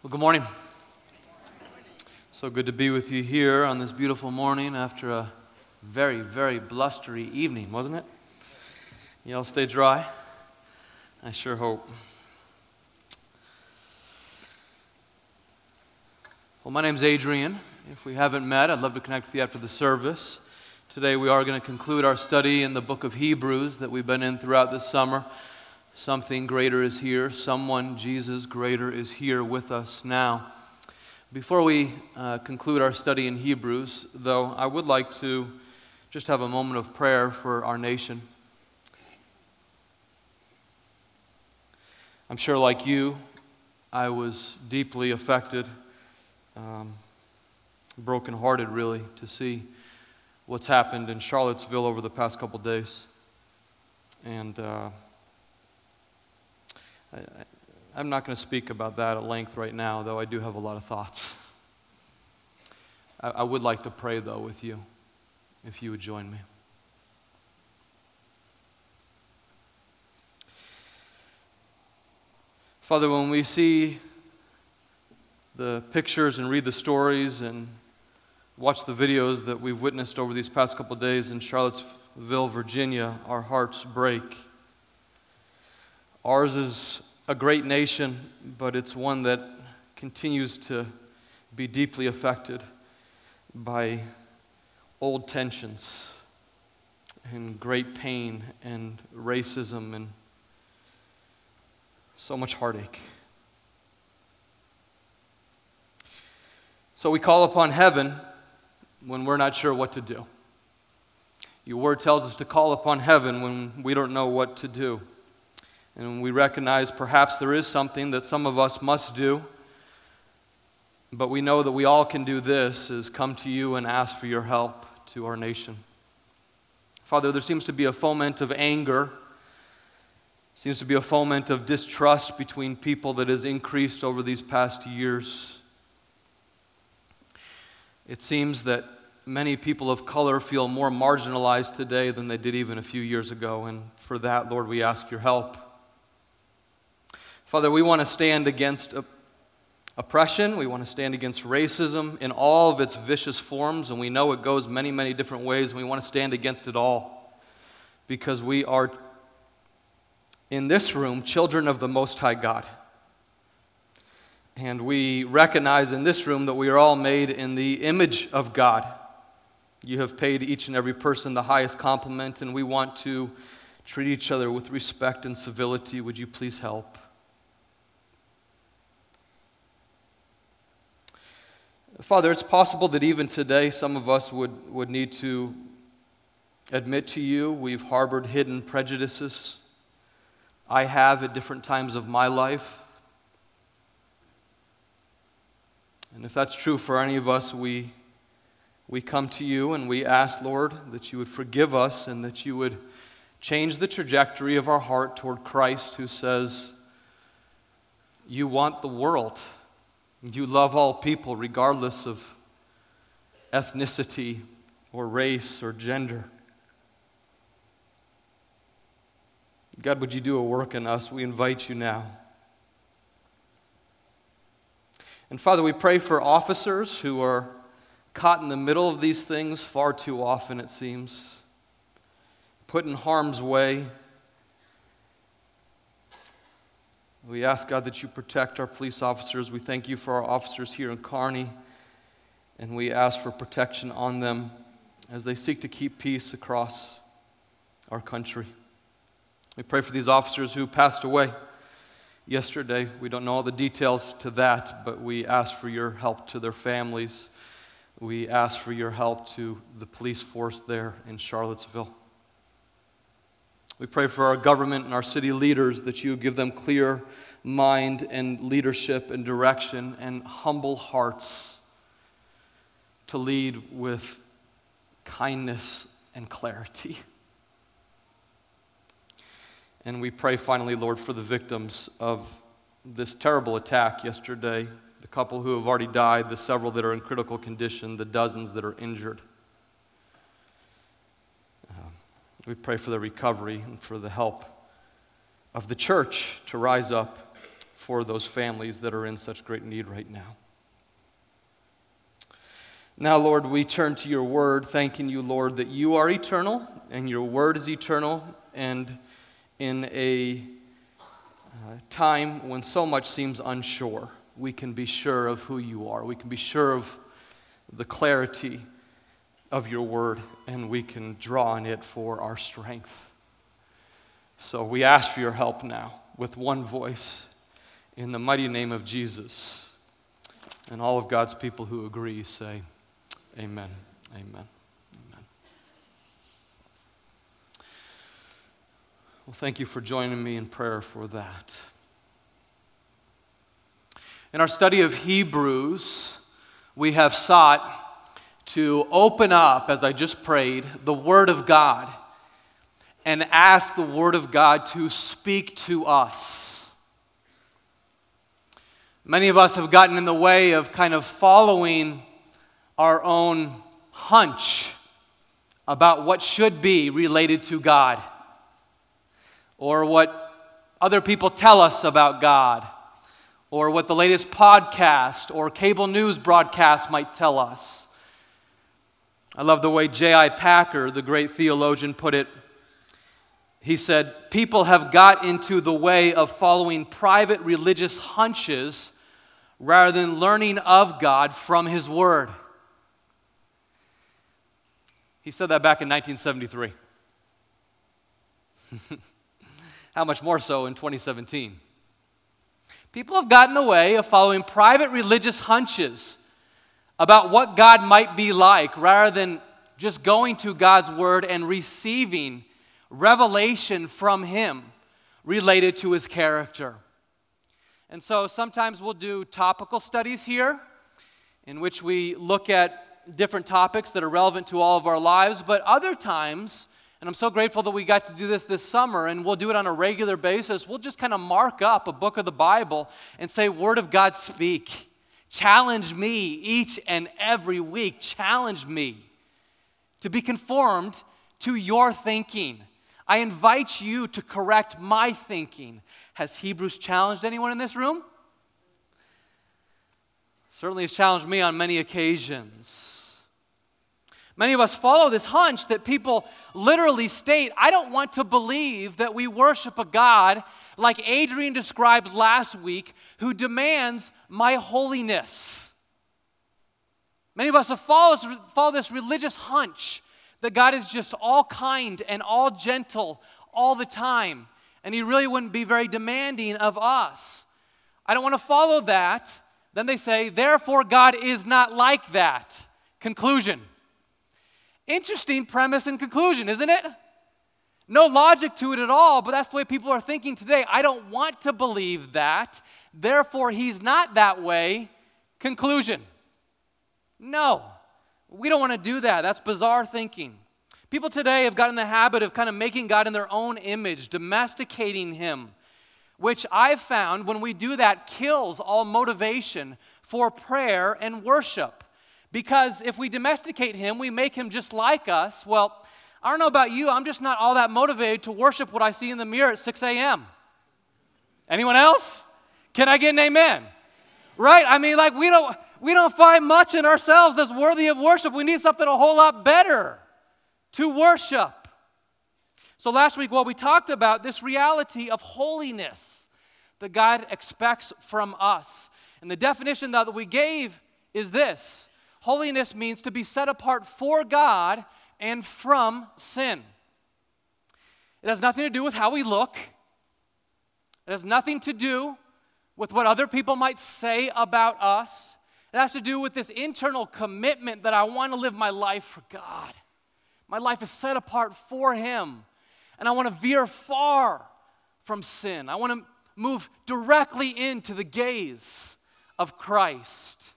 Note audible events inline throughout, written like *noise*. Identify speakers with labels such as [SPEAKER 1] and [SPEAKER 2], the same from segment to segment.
[SPEAKER 1] Well, good morning. So good to be with you here on this beautiful morning after a very, very blustery evening, wasn't it? You all stay dry? I sure hope. Well, my name's Adrian. If we haven't met, I'd love to connect with you after the service. Today we are going to conclude our study in the book of Hebrews that we've been in throughout this summer. Something greater is here. Someone, Jesus, greater is here with us now. Before we uh, conclude our study in Hebrews, though, I would like to just have a moment of prayer for our nation. I'm sure, like you, I was deeply affected, um, brokenhearted, really, to see what's happened in Charlottesville over the past couple days. And. Uh, I, am not going to speak about that at length right now, though I do have a lot of thoughts. I, I would like to pray, though, with you, if you would join me. Father, when we see the pictures and read the stories and watch the videos that we've witnessed over these past couple days in Charlottesville, Virginia, our hearts break. Ours is a great nation, but it's one that continues to be deeply affected by old tensions and great pain and racism and so much heartache. So we call upon heaven when we're not sure what to do. Your word tells us to call upon heaven when we don't know what to do. And we recognize perhaps there is something that some of us must do. But we know that we all can do this is come to you and ask for your help to our nation. Father, there seems to be a foment of anger, seems to be a foment of distrust between people that has increased over these past years. It seems that many people of color feel more marginalized today than they did even a few years ago. And for that, Lord, we ask your help. Father, we want to stand against oppression. We want to stand against racism in all of its vicious forms, and we know it goes many, many different ways, and we want to stand against it all because we are, in this room, children of the Most High God. And we recognize in this room that we are all made in the image of God. You have paid each and every person the highest compliment, and we want to treat each other with respect and civility. Would you please help? Father, it's possible that even today some of us would, would need to admit to you we've harbored hidden prejudices. I have at different times of my life. And if that's true for any of us, we, we come to you and we ask, Lord, that you would forgive us and that you would change the trajectory of our heart toward Christ, who says, You want the world you love all people regardless of ethnicity or race or gender. God, would you do a work in us? We invite you now. And Father, we pray for officers who are caught in the middle of these things far too often, it seems, put in harm's way We ask, God, that you protect our police officers. We thank you for our officers here in Kearney, and we ask for protection on them as they seek to keep peace across our country. We pray for these officers who passed away yesterday. We don't know all the details to that, but we ask for your help to their families. We ask for your help to the police force there in Charlottesville. We pray for our government and our city leaders that you give them clear mind and leadership and direction and humble hearts to lead with kindness and clarity. And we pray finally, Lord, for the victims of this terrible attack yesterday the couple who have already died, the several that are in critical condition, the dozens that are injured. We pray for the recovery and for the help of the church to rise up for those families that are in such great need right now. Now, Lord, we turn to your word, thanking you, Lord, that you are eternal and your word is eternal. And in a uh, time when so much seems unsure, we can be sure of who you are. We can be sure of the clarity of your word, and we can draw on it for our strength. So we ask for your help now with one voice in the mighty name of Jesus. And all of God's people who agree say, Amen. Amen. Amen. Well, thank you for joining me in prayer for that. In our study of Hebrews, we have sought to open up, as I just prayed, the Word of God and ask the Word of God to speak to us. Many of us have gotten in the way of kind of following our own hunch about what should be related to God or what other people tell us about God or what the latest podcast or cable news broadcast might tell us. I love the way J.I. Packer, the great theologian, put it. He said, People have got into the way of following private religious hunches rather than learning of God from His Word. He said that back in 1973. *laughs* How much more so in 2017? People have gotten away of following private religious hunches about what God might be like rather than just going to God's Word and receiving revelation from Him related to His character. And so sometimes we'll do topical studies here in which we look at different topics that are relevant to all of our lives, but other times, and I'm so grateful that we got to do this this summer, and we'll do it on a regular basis. We'll just kind of mark up a book of the Bible and say, Word of God, speak. Challenge me each and every week. Challenge me to be conformed to your thinking. I invite you to correct my thinking. Has Hebrews challenged anyone in this room? Certainly has challenged me on many occasions. Many of us follow this hunch that people literally state, I don't want to believe that we worship a God like Adrian described last week who demands my holiness. Many of us have followed, follow this religious hunch that God is just all kind and all gentle all the time, and He really wouldn't be very demanding of us. I don't want to follow that. Then they say, therefore, God is not like that. Conclusion. Interesting premise and conclusion, isn't it? No logic to it at all, but that's the way people are thinking today. I don't want to believe that. Therefore, he's not that way. Conclusion. No, we don't want to do that. That's bizarre thinking. People today have gotten the habit of kind of making God in their own image, domesticating him, which I've found when we do that kills all motivation for prayer and worship. Because if we domesticate him, we make him just like us. Well, I don't know about you, I'm just not all that motivated to worship what I see in the mirror at 6 a.m. Anyone else? Can I get an amen? Right? I mean, like we don't we don't find much in ourselves that's worthy of worship. We need something a whole lot better to worship. So last week, well, we talked about this reality of holiness that God expects from us. And the definition that we gave is this Holiness means to be set apart for God and from sin. It has nothing to do with how we look. It has nothing to do with what other people might say about us. It has to do with this internal commitment that I want to live my life for God. My life is set apart for Him. And I want to veer far from sin. I want to move directly into the gaze of Christ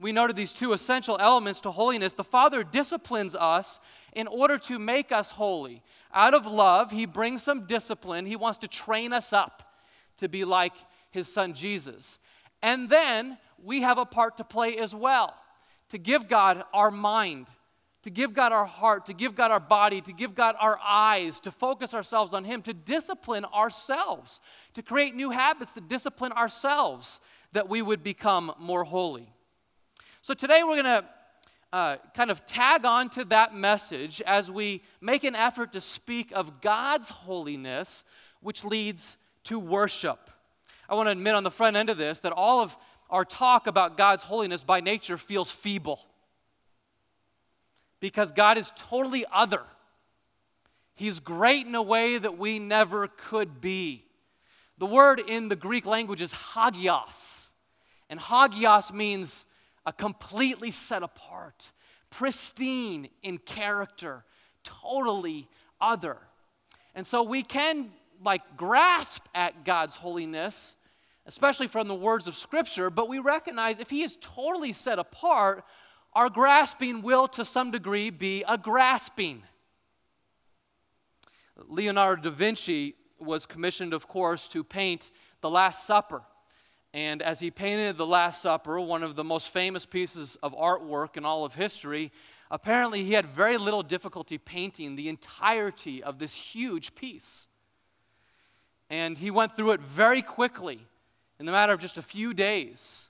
[SPEAKER 1] we noted these two essential elements to holiness. The Father disciplines us in order to make us holy. Out of love, He brings some discipline. He wants to train us up to be like His Son Jesus. And then we have a part to play as well to give God our mind,
[SPEAKER 2] to give God our heart, to give God our body, to give God our eyes, to focus ourselves on Him, to discipline ourselves, to create new habits, to discipline ourselves, that we would become more holy. So today we're going to uh, kind of tag on to that message as we make an effort to speak of God's holiness, which leads to worship. I want to admit on the front end of this that all of our talk about God's holiness by nature feels feeble because God is totally other. He's great in a way that we never could be. The word in the Greek language is hagios, and hagios means a completely set apart, pristine in character, totally other. And so we can like grasp at God's holiness, especially from the words of Scripture, but we recognize if He is totally set apart, our grasping will to some degree be a grasping. Leonardo da Vinci was commissioned, of course, to paint the Last Supper. And as he painted the Last Supper, one of the most famous pieces of artwork in all of history, apparently he had very little difficulty painting the entirety of this huge piece. And he went through it very quickly in the matter of just a few days.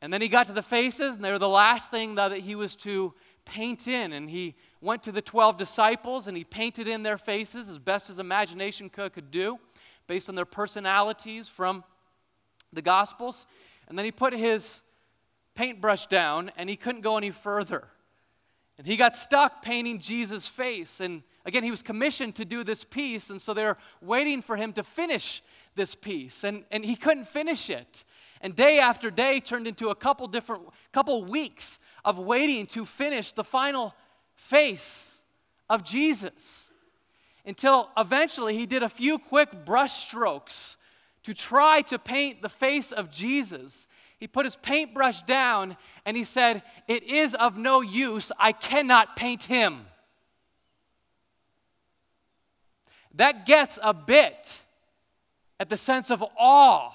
[SPEAKER 2] And then he got to the faces, and they were the last thing that he was to paint in. And he went to the 12 disciples and he painted in their faces as best his imagination could, could do, based on their personalities from the Gospels. And then he put his paintbrush down and he couldn't go any further. And he got stuck painting Jesus' face. And again, he was commissioned to do this piece, and so they're waiting for him to finish this piece. And, and he couldn't finish it. And day after day turned into a couple different, couple weeks of waiting to finish the final face of Jesus. Until eventually he did a few quick brush strokes to try to paint the face of Jesus. He put his paintbrush down and he said, It is of no use. I cannot paint him. That gets a bit at the sense of awe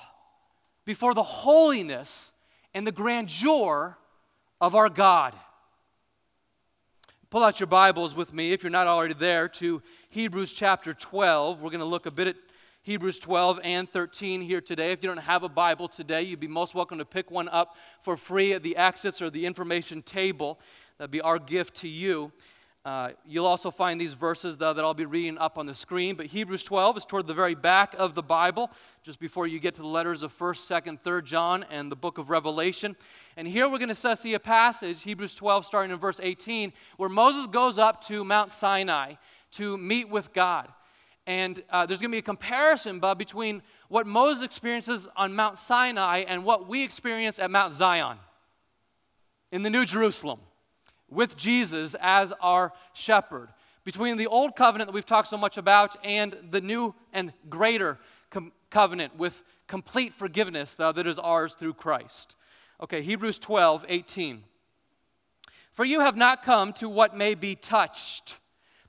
[SPEAKER 2] before the holiness and the grandeur of our God. Pull out your Bibles with me, if you're not already there, to Hebrews chapter 12. We're going to look a bit at Hebrews 12 and 13 here today. If you don't have a Bible today, you'd be most welcome to pick one up for free at the exits or the information table. That'd be our gift to you. Uh, you'll also find these verses though, that I'll be reading up on the screen. But Hebrews 12 is toward the very back of the Bible, just before you get to the letters of 1st, 2nd, 3rd John and the book of Revelation. And here we're going to see a passage, Hebrews 12, starting in verse 18, where Moses goes up to Mount Sinai to meet with God. And uh, there's going to be a comparison Bob, between what Moses experiences on Mount Sinai and what we experience at Mount Zion in the New Jerusalem with Jesus as our shepherd. Between the old covenant that we've talked so much about and the new and greater com- covenant with complete forgiveness that is ours through Christ. Okay, Hebrews 12, 18. For you have not come to what may be touched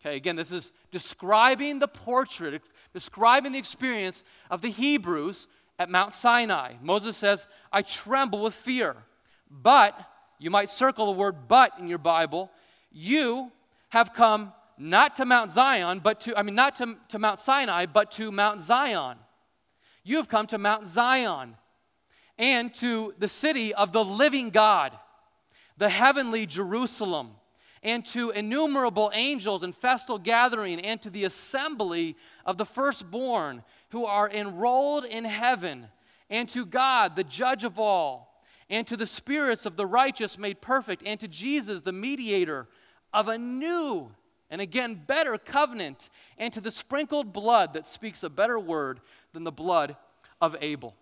[SPEAKER 2] Okay, again, this is describing the portrait, describing the experience of the Hebrews at Mount Sinai. Moses says, I tremble with fear. But, you might circle the word but in your Bible, you have come not to Mount Zion, but to, I mean, not to, to Mount Sinai, but to Mount Zion. You have come to Mount Zion and to the city of the living God, the heavenly Jerusalem, and to innumerable angels and festal gathering, and to the assembly of the firstborn who are enrolled in heaven, and to God, the judge of all, and to the spirits of the righteous made perfect, and to Jesus, the mediator of a new and again, better covenant, and to the sprinkled blood that speaks a better word than the blood of Abel.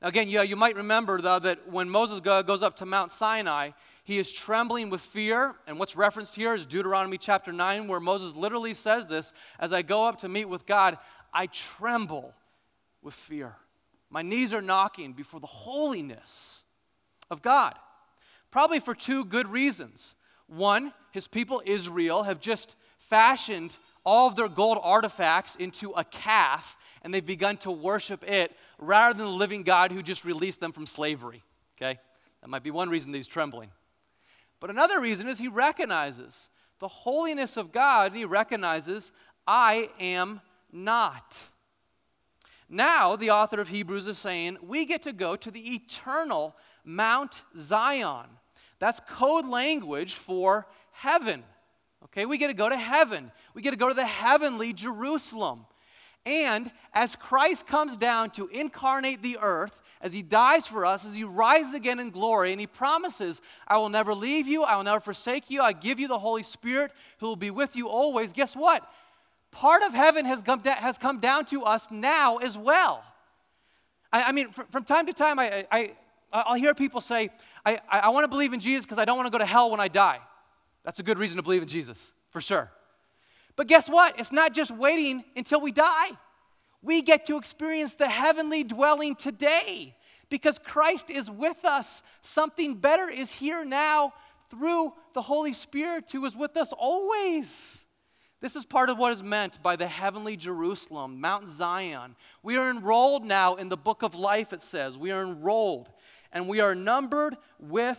[SPEAKER 2] Now, again, yeah, you might remember, though, that when Moses goes up to Mount Sinai, he is trembling with fear. And what's referenced here is Deuteronomy chapter 9, where Moses literally says this As I go up to meet with God, I tremble with fear. My knees are knocking before the holiness of God. Probably for two good reasons. One, his people Israel have just fashioned all of their gold artifacts into a calf and they've begun to worship it rather than the living God who just released them from slavery. Okay? That might be one reason that he's trembling. But another reason is he recognizes the holiness of God, he recognizes, I am not. Now, the author of Hebrews is saying, we get to go to the eternal Mount Zion. That's code language for heaven. Okay, we get to go to heaven. We get to go to the heavenly Jerusalem. And as Christ comes down to incarnate the earth, as he dies for us, as he rises again in glory, and he promises, I will never leave you, I will never forsake you, I give you the Holy Spirit who will be with you always. Guess what? Part of heaven has come, has come down to us now as well. I, I mean, fr- from time to time, I, I, I'll hear people say, I, I want to believe in Jesus because I don't want to go to hell when I die. That's a good reason to believe in Jesus, for sure. But guess what? It's not just waiting until we die. We get to experience the heavenly dwelling today because Christ is with us. Something better is here now through the Holy Spirit who is with us always. This is part of what is meant by the heavenly Jerusalem, Mount Zion. We are enrolled now in the book of life, it says. We are enrolled and we are numbered with,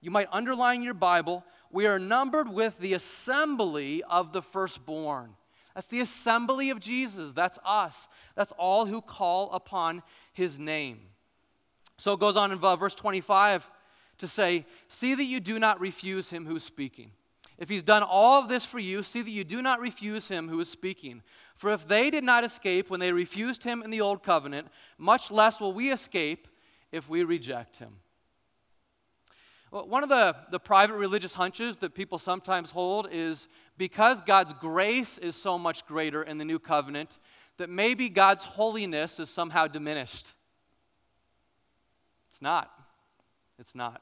[SPEAKER 2] you might underline your Bible, we are numbered with the assembly of the firstborn. That's the assembly of Jesus. That's us. That's all who call upon his name. So it goes on in verse 25 to say, See that you do not refuse him who's speaking. If he's done all of this for you, see that you do not refuse him who is speaking. For if they did not escape when they refused him in the old covenant, much less will we escape if we reject him. One of the, the private religious hunches that people sometimes hold is because God's grace is so much greater in the new covenant, that maybe God's holiness is somehow diminished. It's not. It's not.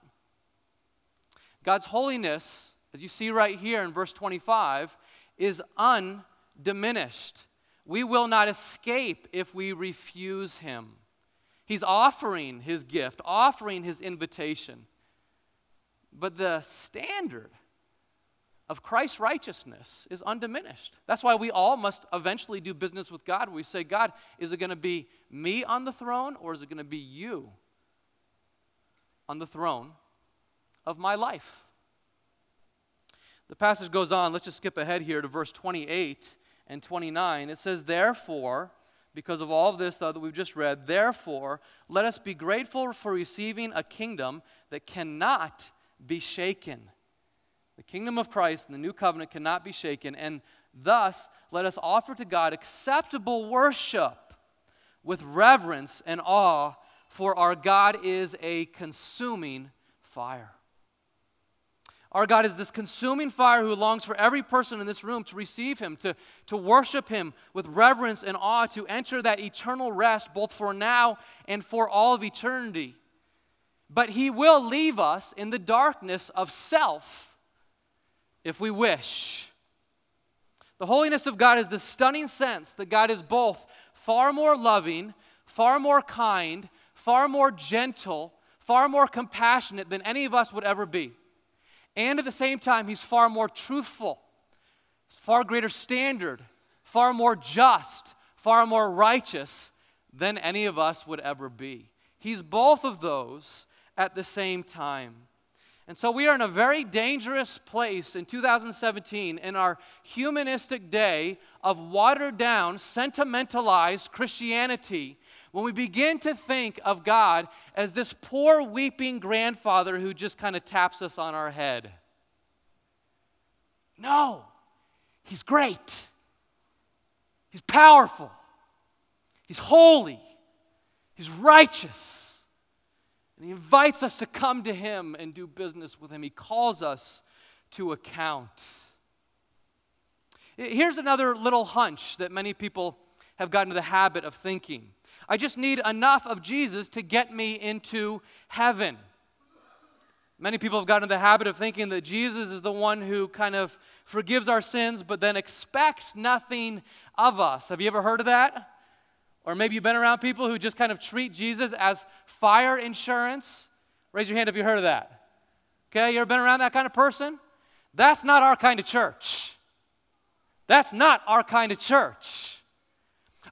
[SPEAKER 2] God's holiness, as you see right here in verse 25, is undiminished. We will not escape if we refuse Him. He's offering His gift, offering His invitation. But the standard of Christ's righteousness is undiminished. That's why we all must eventually do business with God. We say, God, is it going to be me on the throne or is it going to be you on the throne of my life? The passage goes on. Let's just skip ahead here to verse 28 and 29. It says, Therefore, because of all of this though, that we've just read, therefore, let us be grateful for receiving a kingdom that cannot be shaken. The kingdom of Christ and the new covenant cannot be shaken, and thus let us offer to God acceptable worship with reverence and awe, for our God is a consuming fire. Our God is this consuming fire who longs for every person in this room to receive Him, to, to worship Him with reverence and awe, to enter that eternal rest both for now and for all of eternity. But He will leave us in the darkness of self if we wish. The holiness of God is the stunning sense that God is both far more loving, far more kind, far more gentle, far more compassionate than any of us would ever be. And at the same time, He's far more truthful, far greater standard, far more just, far more righteous than any of us would ever be. He's both of those at the same time. And so we are in a very dangerous place in 2017 in our humanistic day of watered down, sentimentalized Christianity when we begin to think of God as this poor, weeping grandfather who just kind of taps us on our head. No, He's great, He's powerful, He's holy, He's righteous. And he invites us to come to him and do business with him. He calls us to account. Here's another little hunch that many people have gotten into the habit of thinking I just need enough of Jesus to get me into heaven. Many people have gotten into the habit of thinking that Jesus is the one who kind of forgives our sins but then expects nothing of us. Have you ever heard of that? Or maybe you've been around people who just kind of treat Jesus as fire insurance. Raise your hand if you heard of that. Okay, you ever been around that kind of person? That's not our kind of church. That's not our kind of church.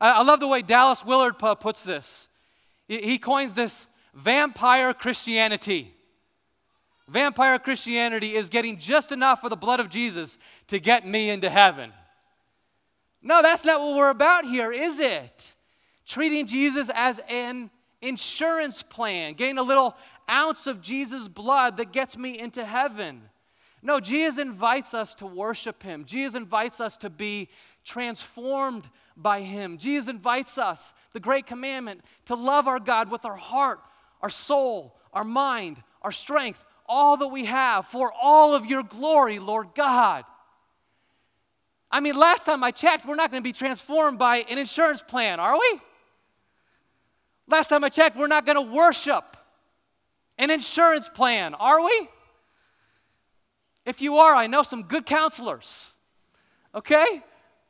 [SPEAKER 2] I, I love the way Dallas Willard puts this. He, he coins this vampire Christianity. Vampire Christianity is getting just enough of the blood of Jesus to get me into heaven. No, that's not what we're about here, is it? Treating Jesus as an insurance plan, getting a little ounce of Jesus' blood that gets me into heaven. No, Jesus invites us to worship Him. Jesus invites us to be transformed by Him. Jesus invites us, the great commandment, to love our God with our heart, our soul, our mind, our strength, all that we have for all of your glory, Lord God. I mean, last time I checked, we're not going to be transformed by an insurance plan, are we? Last time I checked, we're not going to worship an insurance plan, are we? If you are, I know some good counselors. Okay?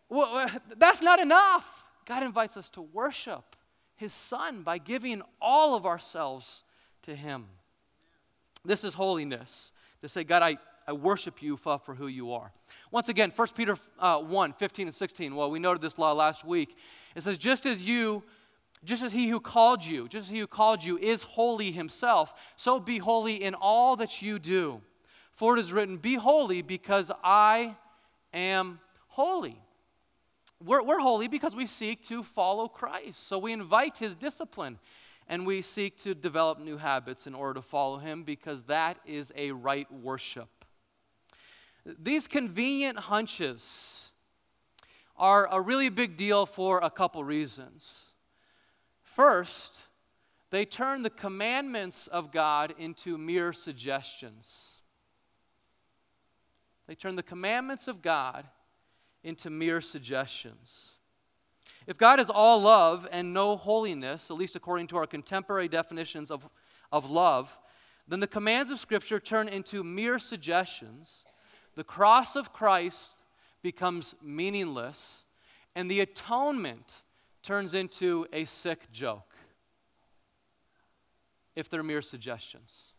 [SPEAKER 2] Well, that's not enough. God invites us to worship His Son by giving all of ourselves to Him. This is holiness. To say, God, I, I worship you for, for who you are. Once again, 1 Peter uh, 1 15 and 16. Well, we noted this law last week. It says, just as you just as he who called you, just as he who called you is holy himself, so be holy in all that you do. For it is written, Be holy because I am holy. We're, we're holy because we seek to follow Christ. So we invite his discipline and we seek to develop new habits in order to follow him because that is a right worship. These convenient hunches are a really big deal for a couple reasons. First, they turn the commandments of God into mere suggestions. They turn the commandments of God into mere suggestions. If God is all love and no holiness, at least according to our contemporary definitions of, of love, then the commands of Scripture turn into mere suggestions. The cross of Christ becomes meaningless, and the atonement turns into a sick joke if they're mere suggestions.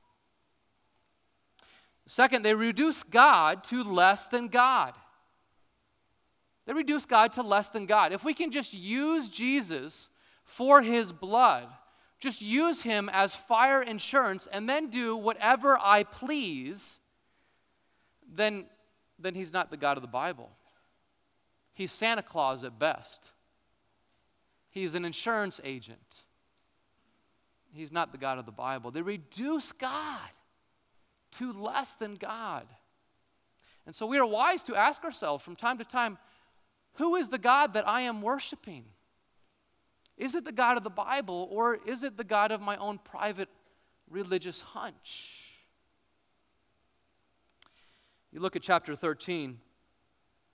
[SPEAKER 2] Second, they reduce God to less than God. They reduce God to less than God. If we can just use Jesus for his blood, just use him as fire insurance, and then do whatever I please, then, then he's not the God of the Bible. He's Santa Claus at best. He's an insurance agent. He's not the God of the Bible. They reduce God to less than God. And so we are wise to ask ourselves from time to time who is the God that I am worshiping? Is it the God of the Bible or is it the God of my own private religious hunch? You look at chapter 13,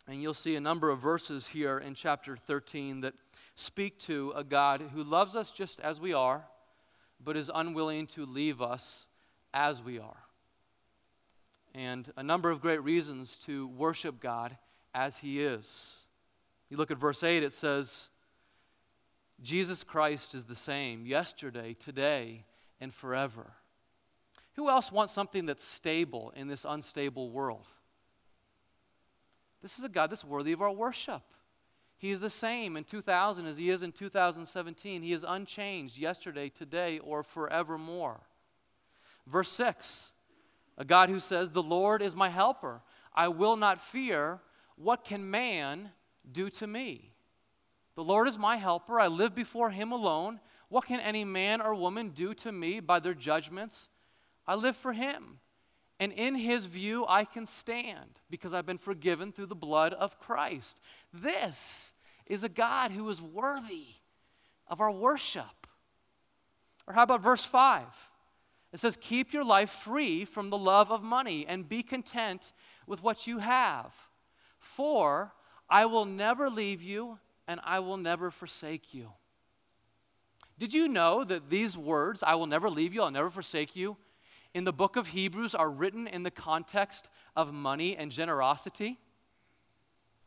[SPEAKER 2] and you'll see a number of verses here in chapter 13 that speak to a God who loves us just as we are, but is unwilling to leave us as we are. And a number of great reasons to worship God as He is. You look at verse 8, it says, Jesus Christ is the same yesterday, today, and forever. Who else wants something that's stable in this unstable world? This is a God that's worthy of our worship. He is the same in 2000 as he is in 2017. He is unchanged yesterday, today, or forevermore. Verse 6 a God who says, The Lord is my helper. I will not fear. What can man do to me? The Lord is my helper. I live before him alone. What can any man or woman do to me by their judgments? I live for him. And in his view, I can stand because I've been forgiven through the blood of Christ. This is a God who is worthy of our worship. Or how about verse 5? It says, Keep your life free from the love of money and be content with what you have. For I will never leave you and I will never forsake you. Did you know that these words, I will never leave you, I'll never forsake you, in the book of Hebrews are written in the context of money and generosity?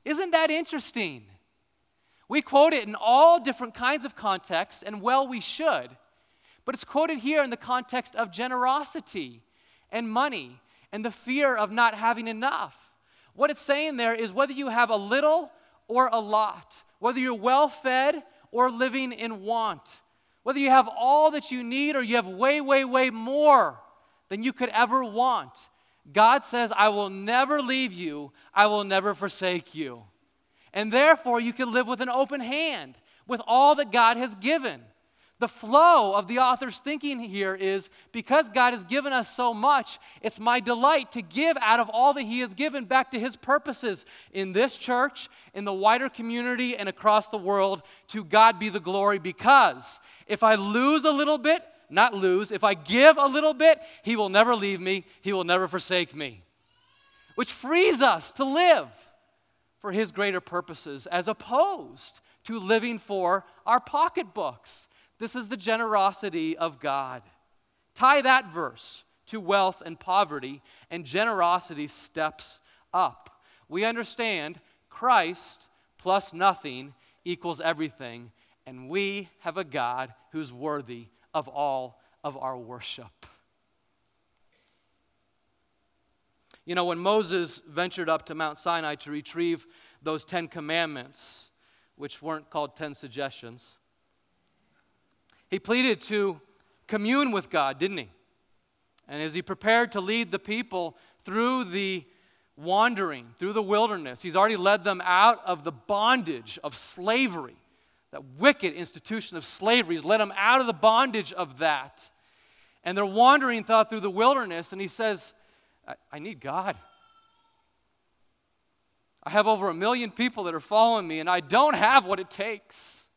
[SPEAKER 2] Isn't that interesting? We quote it in all different kinds of contexts, and well, we should. But it's quoted here in the context of generosity and money and the fear of not having enough. What it's saying there is whether you have a little or a lot, whether you're well fed or living in want, whether you have all that you need or you have way, way, way more than you could ever want, God says, I will never leave you, I will never forsake you. And therefore, you can live with an open hand with all that God has given. The flow of the author's thinking here is because God has given us so much, it's my delight to give out of all that He has given back to His purposes in this church, in the wider community, and across the world. To God be the glory because if I lose a little bit, not lose, if I give a little bit, He will never leave me, He will never forsake me. Which frees us to live for His greater purposes as opposed to living for our pocketbooks. This is the generosity of God. Tie that verse to wealth and poverty, and generosity steps up. We understand Christ plus nothing equals everything, and we have a God who's worthy of all of our worship. You know, when Moses ventured up to Mount Sinai to retrieve those Ten Commandments, which weren't called Ten Suggestions, he pleaded to commune with God, didn't he? And as he prepared to lead the people through the wandering, through the wilderness, he's already led them out of the bondage of slavery, that wicked institution of slavery. He's led them out of the bondage of that. And they're wandering through the wilderness, and he says, I, I need God. I have over a million people that are following me, and I don't have what it takes.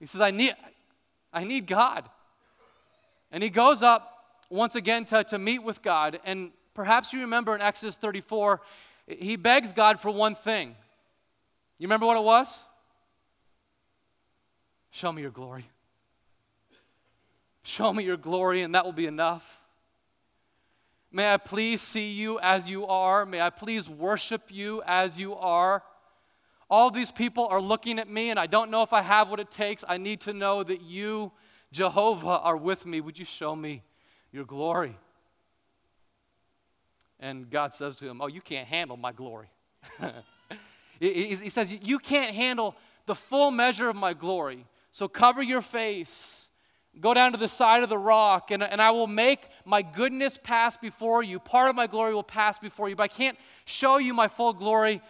[SPEAKER 2] He says, I need, I need God. And he goes up once again to, to meet with God. And perhaps you remember in Exodus 34, he begs God for one thing. You remember what it was? Show me your glory. Show me your glory, and that will be enough. May I please see you as you are. May I please worship you as you are. All these people are looking at me, and I don't know if I have what it takes. I need to know that you, Jehovah, are with me. Would you show me your glory? And God says to him, Oh, you can't handle my glory. *laughs* he says, You can't handle the full measure of my glory. So cover your face. Go down to the side of the rock, and, and I will make my goodness pass before you. Part of my glory will pass before you, but I can't show you my full glory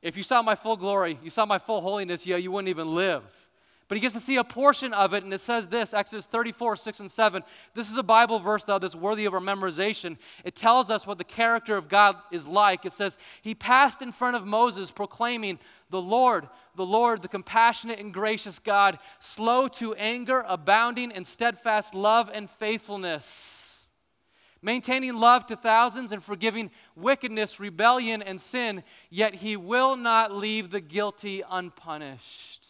[SPEAKER 2] if you saw my full glory, you saw my full holiness, yeah, you wouldn't even live. But he gets to see a portion of it, and it says this Exodus 34, 6 and 7. This is a Bible verse, though, that's worthy of our memorization. It tells us what the character of God is like. It says, He passed in front of Moses, proclaiming, The Lord, the Lord, the compassionate and gracious God, slow to anger, abounding in steadfast love and faithfulness maintaining love to thousands and forgiving wickedness, rebellion, and sin, yet he will not leave the guilty unpunished.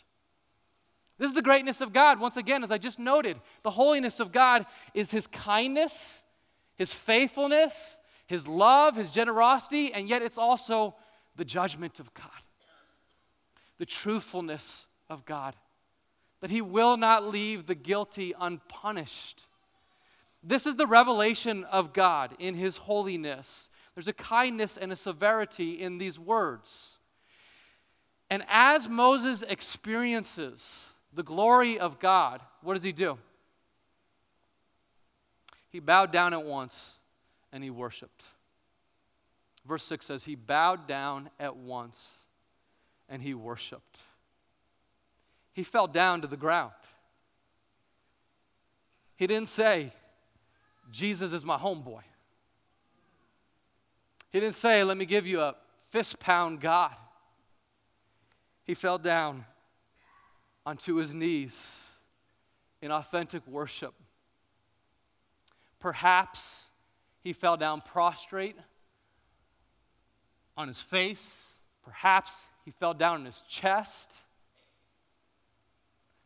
[SPEAKER 2] This is the greatness of God. Once again, as I just noted, the holiness of God is his kindness, his faithfulness, his love, his generosity, and yet it's also the judgment of God, the truthfulness of God, that he will not leave the guilty unpunished. This is the revelation of God in His holiness. There's a kindness and a severity in these words. And as Moses experiences the glory of God, what does he do? He bowed down at once and he worshiped. Verse 6 says, He bowed down at once and he worshiped. He fell down to the ground. He didn't say, Jesus is my homeboy. He didn't say, Let me give you a fist pound God. He fell down onto his knees in authentic worship. Perhaps he fell down prostrate on his face. Perhaps he fell down on his chest.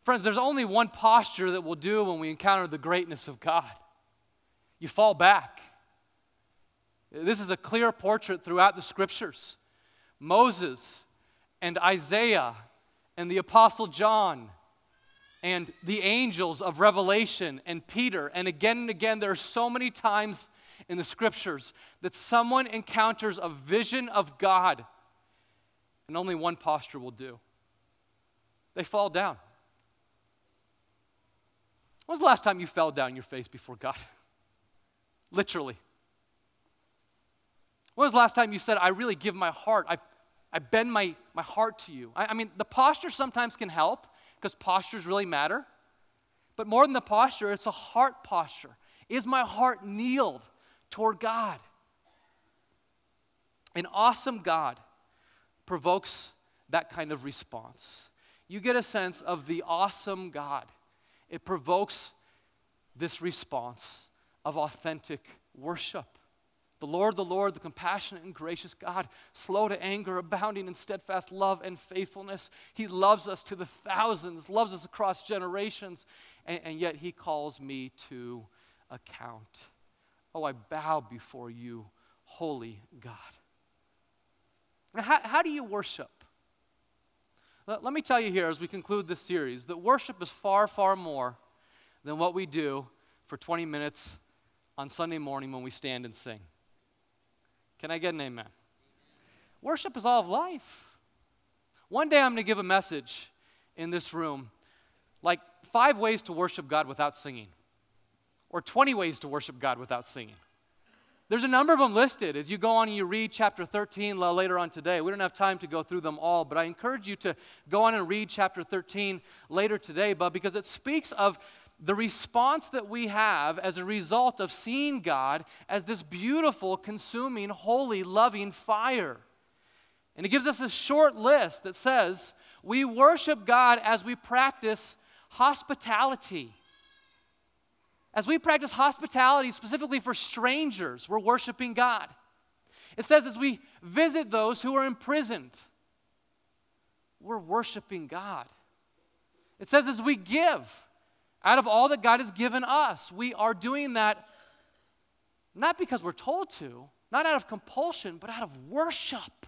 [SPEAKER 2] Friends, there's only one posture that we'll do when we encounter the greatness of God you fall back. This is a clear portrait throughout the scriptures. Moses and Isaiah and the Apostle John and the angels of Revelation and Peter. And again and again, there are so many times in the scriptures that someone encounters a vision of God, and only one posture will do. They fall down. When was the last time you fell down your face before God? *laughs* Literally. When was the last time you said, I really give my heart, I, I bend my, my heart to you? I, I mean, the posture sometimes can help because postures really matter. But more than the posture, it's a heart posture. Is my heart kneeled toward God? An awesome God provokes that kind of response. You get a sense of the awesome God. It provokes this response of authentic worship. The Lord, the Lord, the compassionate and gracious God, slow to anger, abounding in steadfast love and faithfulness. He loves us to the thousands, loves us across generations, and, and yet He calls me to account. Oh, I bow before you, holy God. Now, how, how do you worship? Let, let me tell you here as we conclude this series that worship is far, far more than what we do for 20 minutes on Sunday morning when we stand and sing. Can I get an amen? Worship is all of life. One day I'm going to give a message in this room like five ways to worship God without singing, or 20 ways to worship God without singing. There's a number of them listed as you go on and you read chapter 13 later on today. We don't have time to go through them all, but I encourage you to go on and read chapter 13 later today, but because it speaks of the response that we have as a result of seeing God as this beautiful, consuming, holy, loving fire. And it gives us a short list that says we worship God as we practice hospitality. As we practice hospitality, specifically for strangers, we're worshiping God. It says as we visit those who are imprisoned, we're worshiping God. It says as we give, out of all that God has given us. We are doing that not because we're told to, not out of compulsion, but out of worship,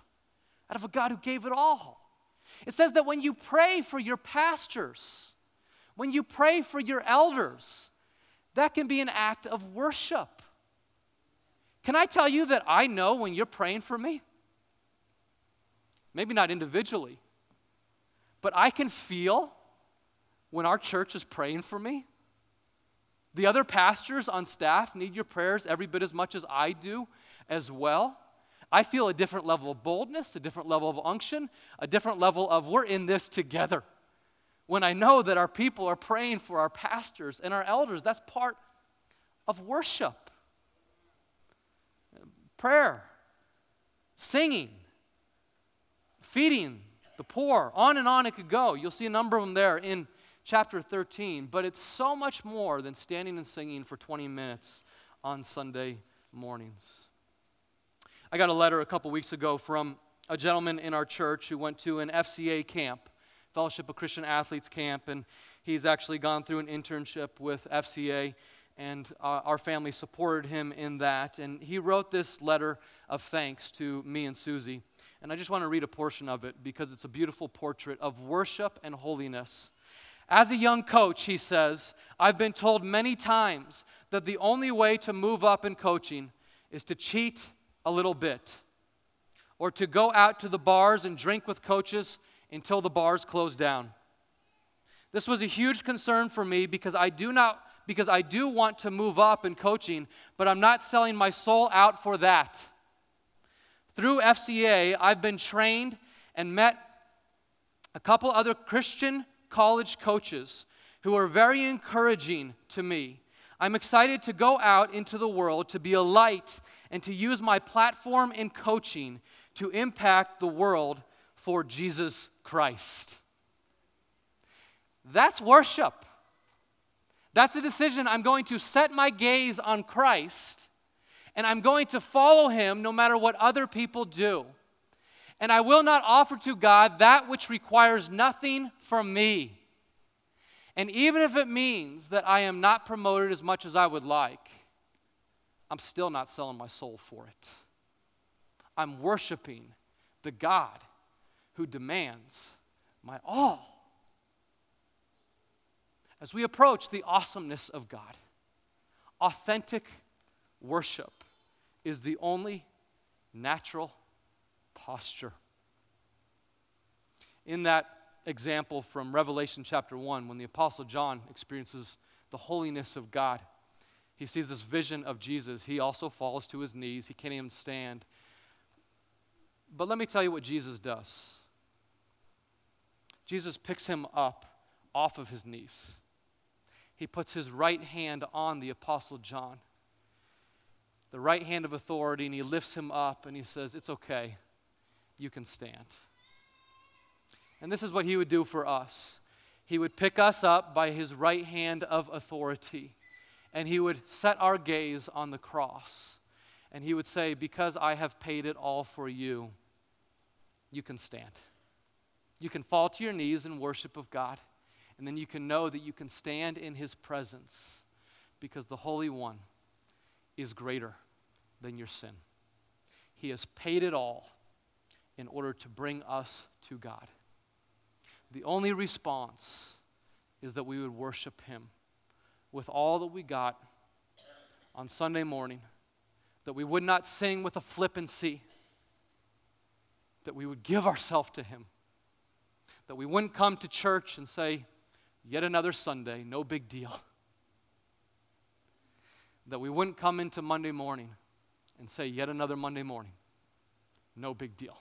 [SPEAKER 2] out of a God who gave it all. It says that when you pray for your pastors, when you pray for your elders, that can be an act of worship. Can I tell you that I know when you're praying for me? Maybe not individually, but I can feel when our church is praying for me. The other pastors on staff need your prayers every bit as much as I do as well. I feel a different level of boldness, a different level of unction, a different level of we're in this together. When I know that our people are praying for our pastors and our elders, that's part of worship. Prayer, singing, feeding the poor, on and on it could go. You'll see a number of them there in chapter 13, but it's so much more than standing and singing for 20 minutes on Sunday mornings. I got a letter a couple weeks ago from a gentleman in our church who went to an FCA camp, Fellowship of Christian Athletes camp, and he's actually gone through an internship with FCA, and uh, our family supported him in that. And he wrote this letter of thanks to me and Susie. And I just want to read a portion of it because it's a beautiful portrait of worship and holiness as a young coach, he says, I've been told many times that the only way to move up in coaching is to cheat a little bit or to go out to the bars and drink with coaches until the bars close down. This was a huge concern for me because I do not because I do want to move up in coaching, but I'm not selling my soul out for that. Through FCA, I've been trained and met a couple other Christian college coaches who are very encouraging to me. I'm excited to go out into the world to be a light and to use my platform in coaching to impact the world for Jesus Christ. That's worship. That's a decision. I'm going to set my gaze on Christ and I'm going to follow him no matter what other people do and I will not offer to God that which requires nothing from me. And even if it means that I am not promoted as much as I would like, I'm still not selling my soul for it. I'm worshiping the God who demands my all. As we approach the awesomeness of God, authentic worship is the only natural posture. In that example from Revelation chapter 1, when the Apostle John experiences the holiness of God, he sees this vision of Jesus. He also falls to his knees. He can't even stand. But let me tell you what Jesus does Jesus picks him up off of his knees. He puts his right hand on the Apostle John, the right hand of authority, and he lifts him up and he says, It's okay. You can stand. And this is what he would do for us. He would pick us up by his right hand of authority, and he would set our gaze on the cross. And he would say, Because I have paid it all for you, you can stand. You can fall to your knees in worship of God, and then you can know that you can stand in his presence because the Holy One is greater than your sin. He has paid it all in order to bring us to God. The only response is that we would worship Him with all that we got on Sunday morning, that we would not sing with a flippancy, that we would give ourselves to Him, that we wouldn't come to church and say, Yet another Sunday, no big deal. *laughs* That we wouldn't come into Monday morning and say, Yet another Monday morning, no big deal.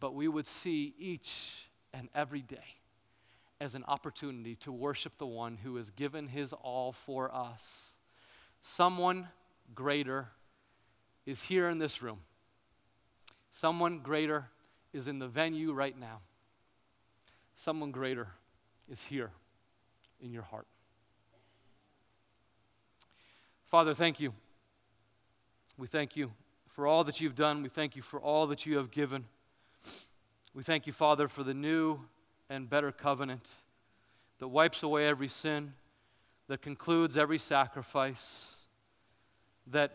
[SPEAKER 2] But we would see each and every day as an opportunity to worship the one who has given his all for us. Someone greater is here in this room. Someone greater is in the venue right now. Someone greater is here in your heart. Father, thank you. We thank you for all that you've done. We thank you for all that you have given. We thank you, Father, for the new and better covenant that wipes away every sin, that concludes every sacrifice, that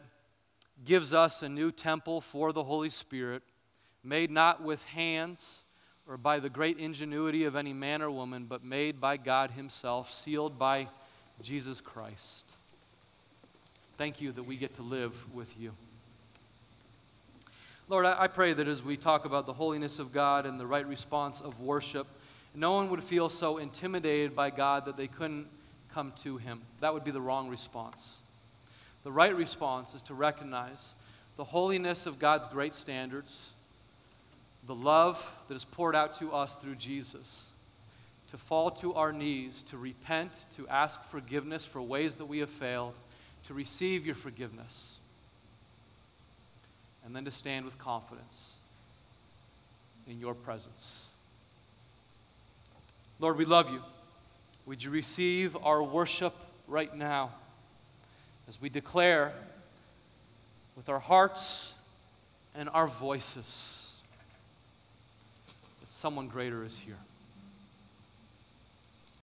[SPEAKER 2] gives us a new temple for the Holy Spirit, made not with hands or by the great ingenuity of any man or woman, but made by God Himself, sealed by Jesus Christ. Thank you that we get to live with you. Lord, I, pray that as we talk about the holiness of God and the right response of worship, no one would feel so intimidated by God that they couldn't come to Him. That would be the wrong response. The right response is to recognize the holiness of God's great standards, the love that is poured out to us through Jesus, to fall to our knees, to repent, to ask forgiveness for ways that we have failed, to receive your forgiveness and then to stand with confidence in your presence. Lord, we love you. Would you receive our worship right now as we declare with our hearts and our voices that someone greater is here?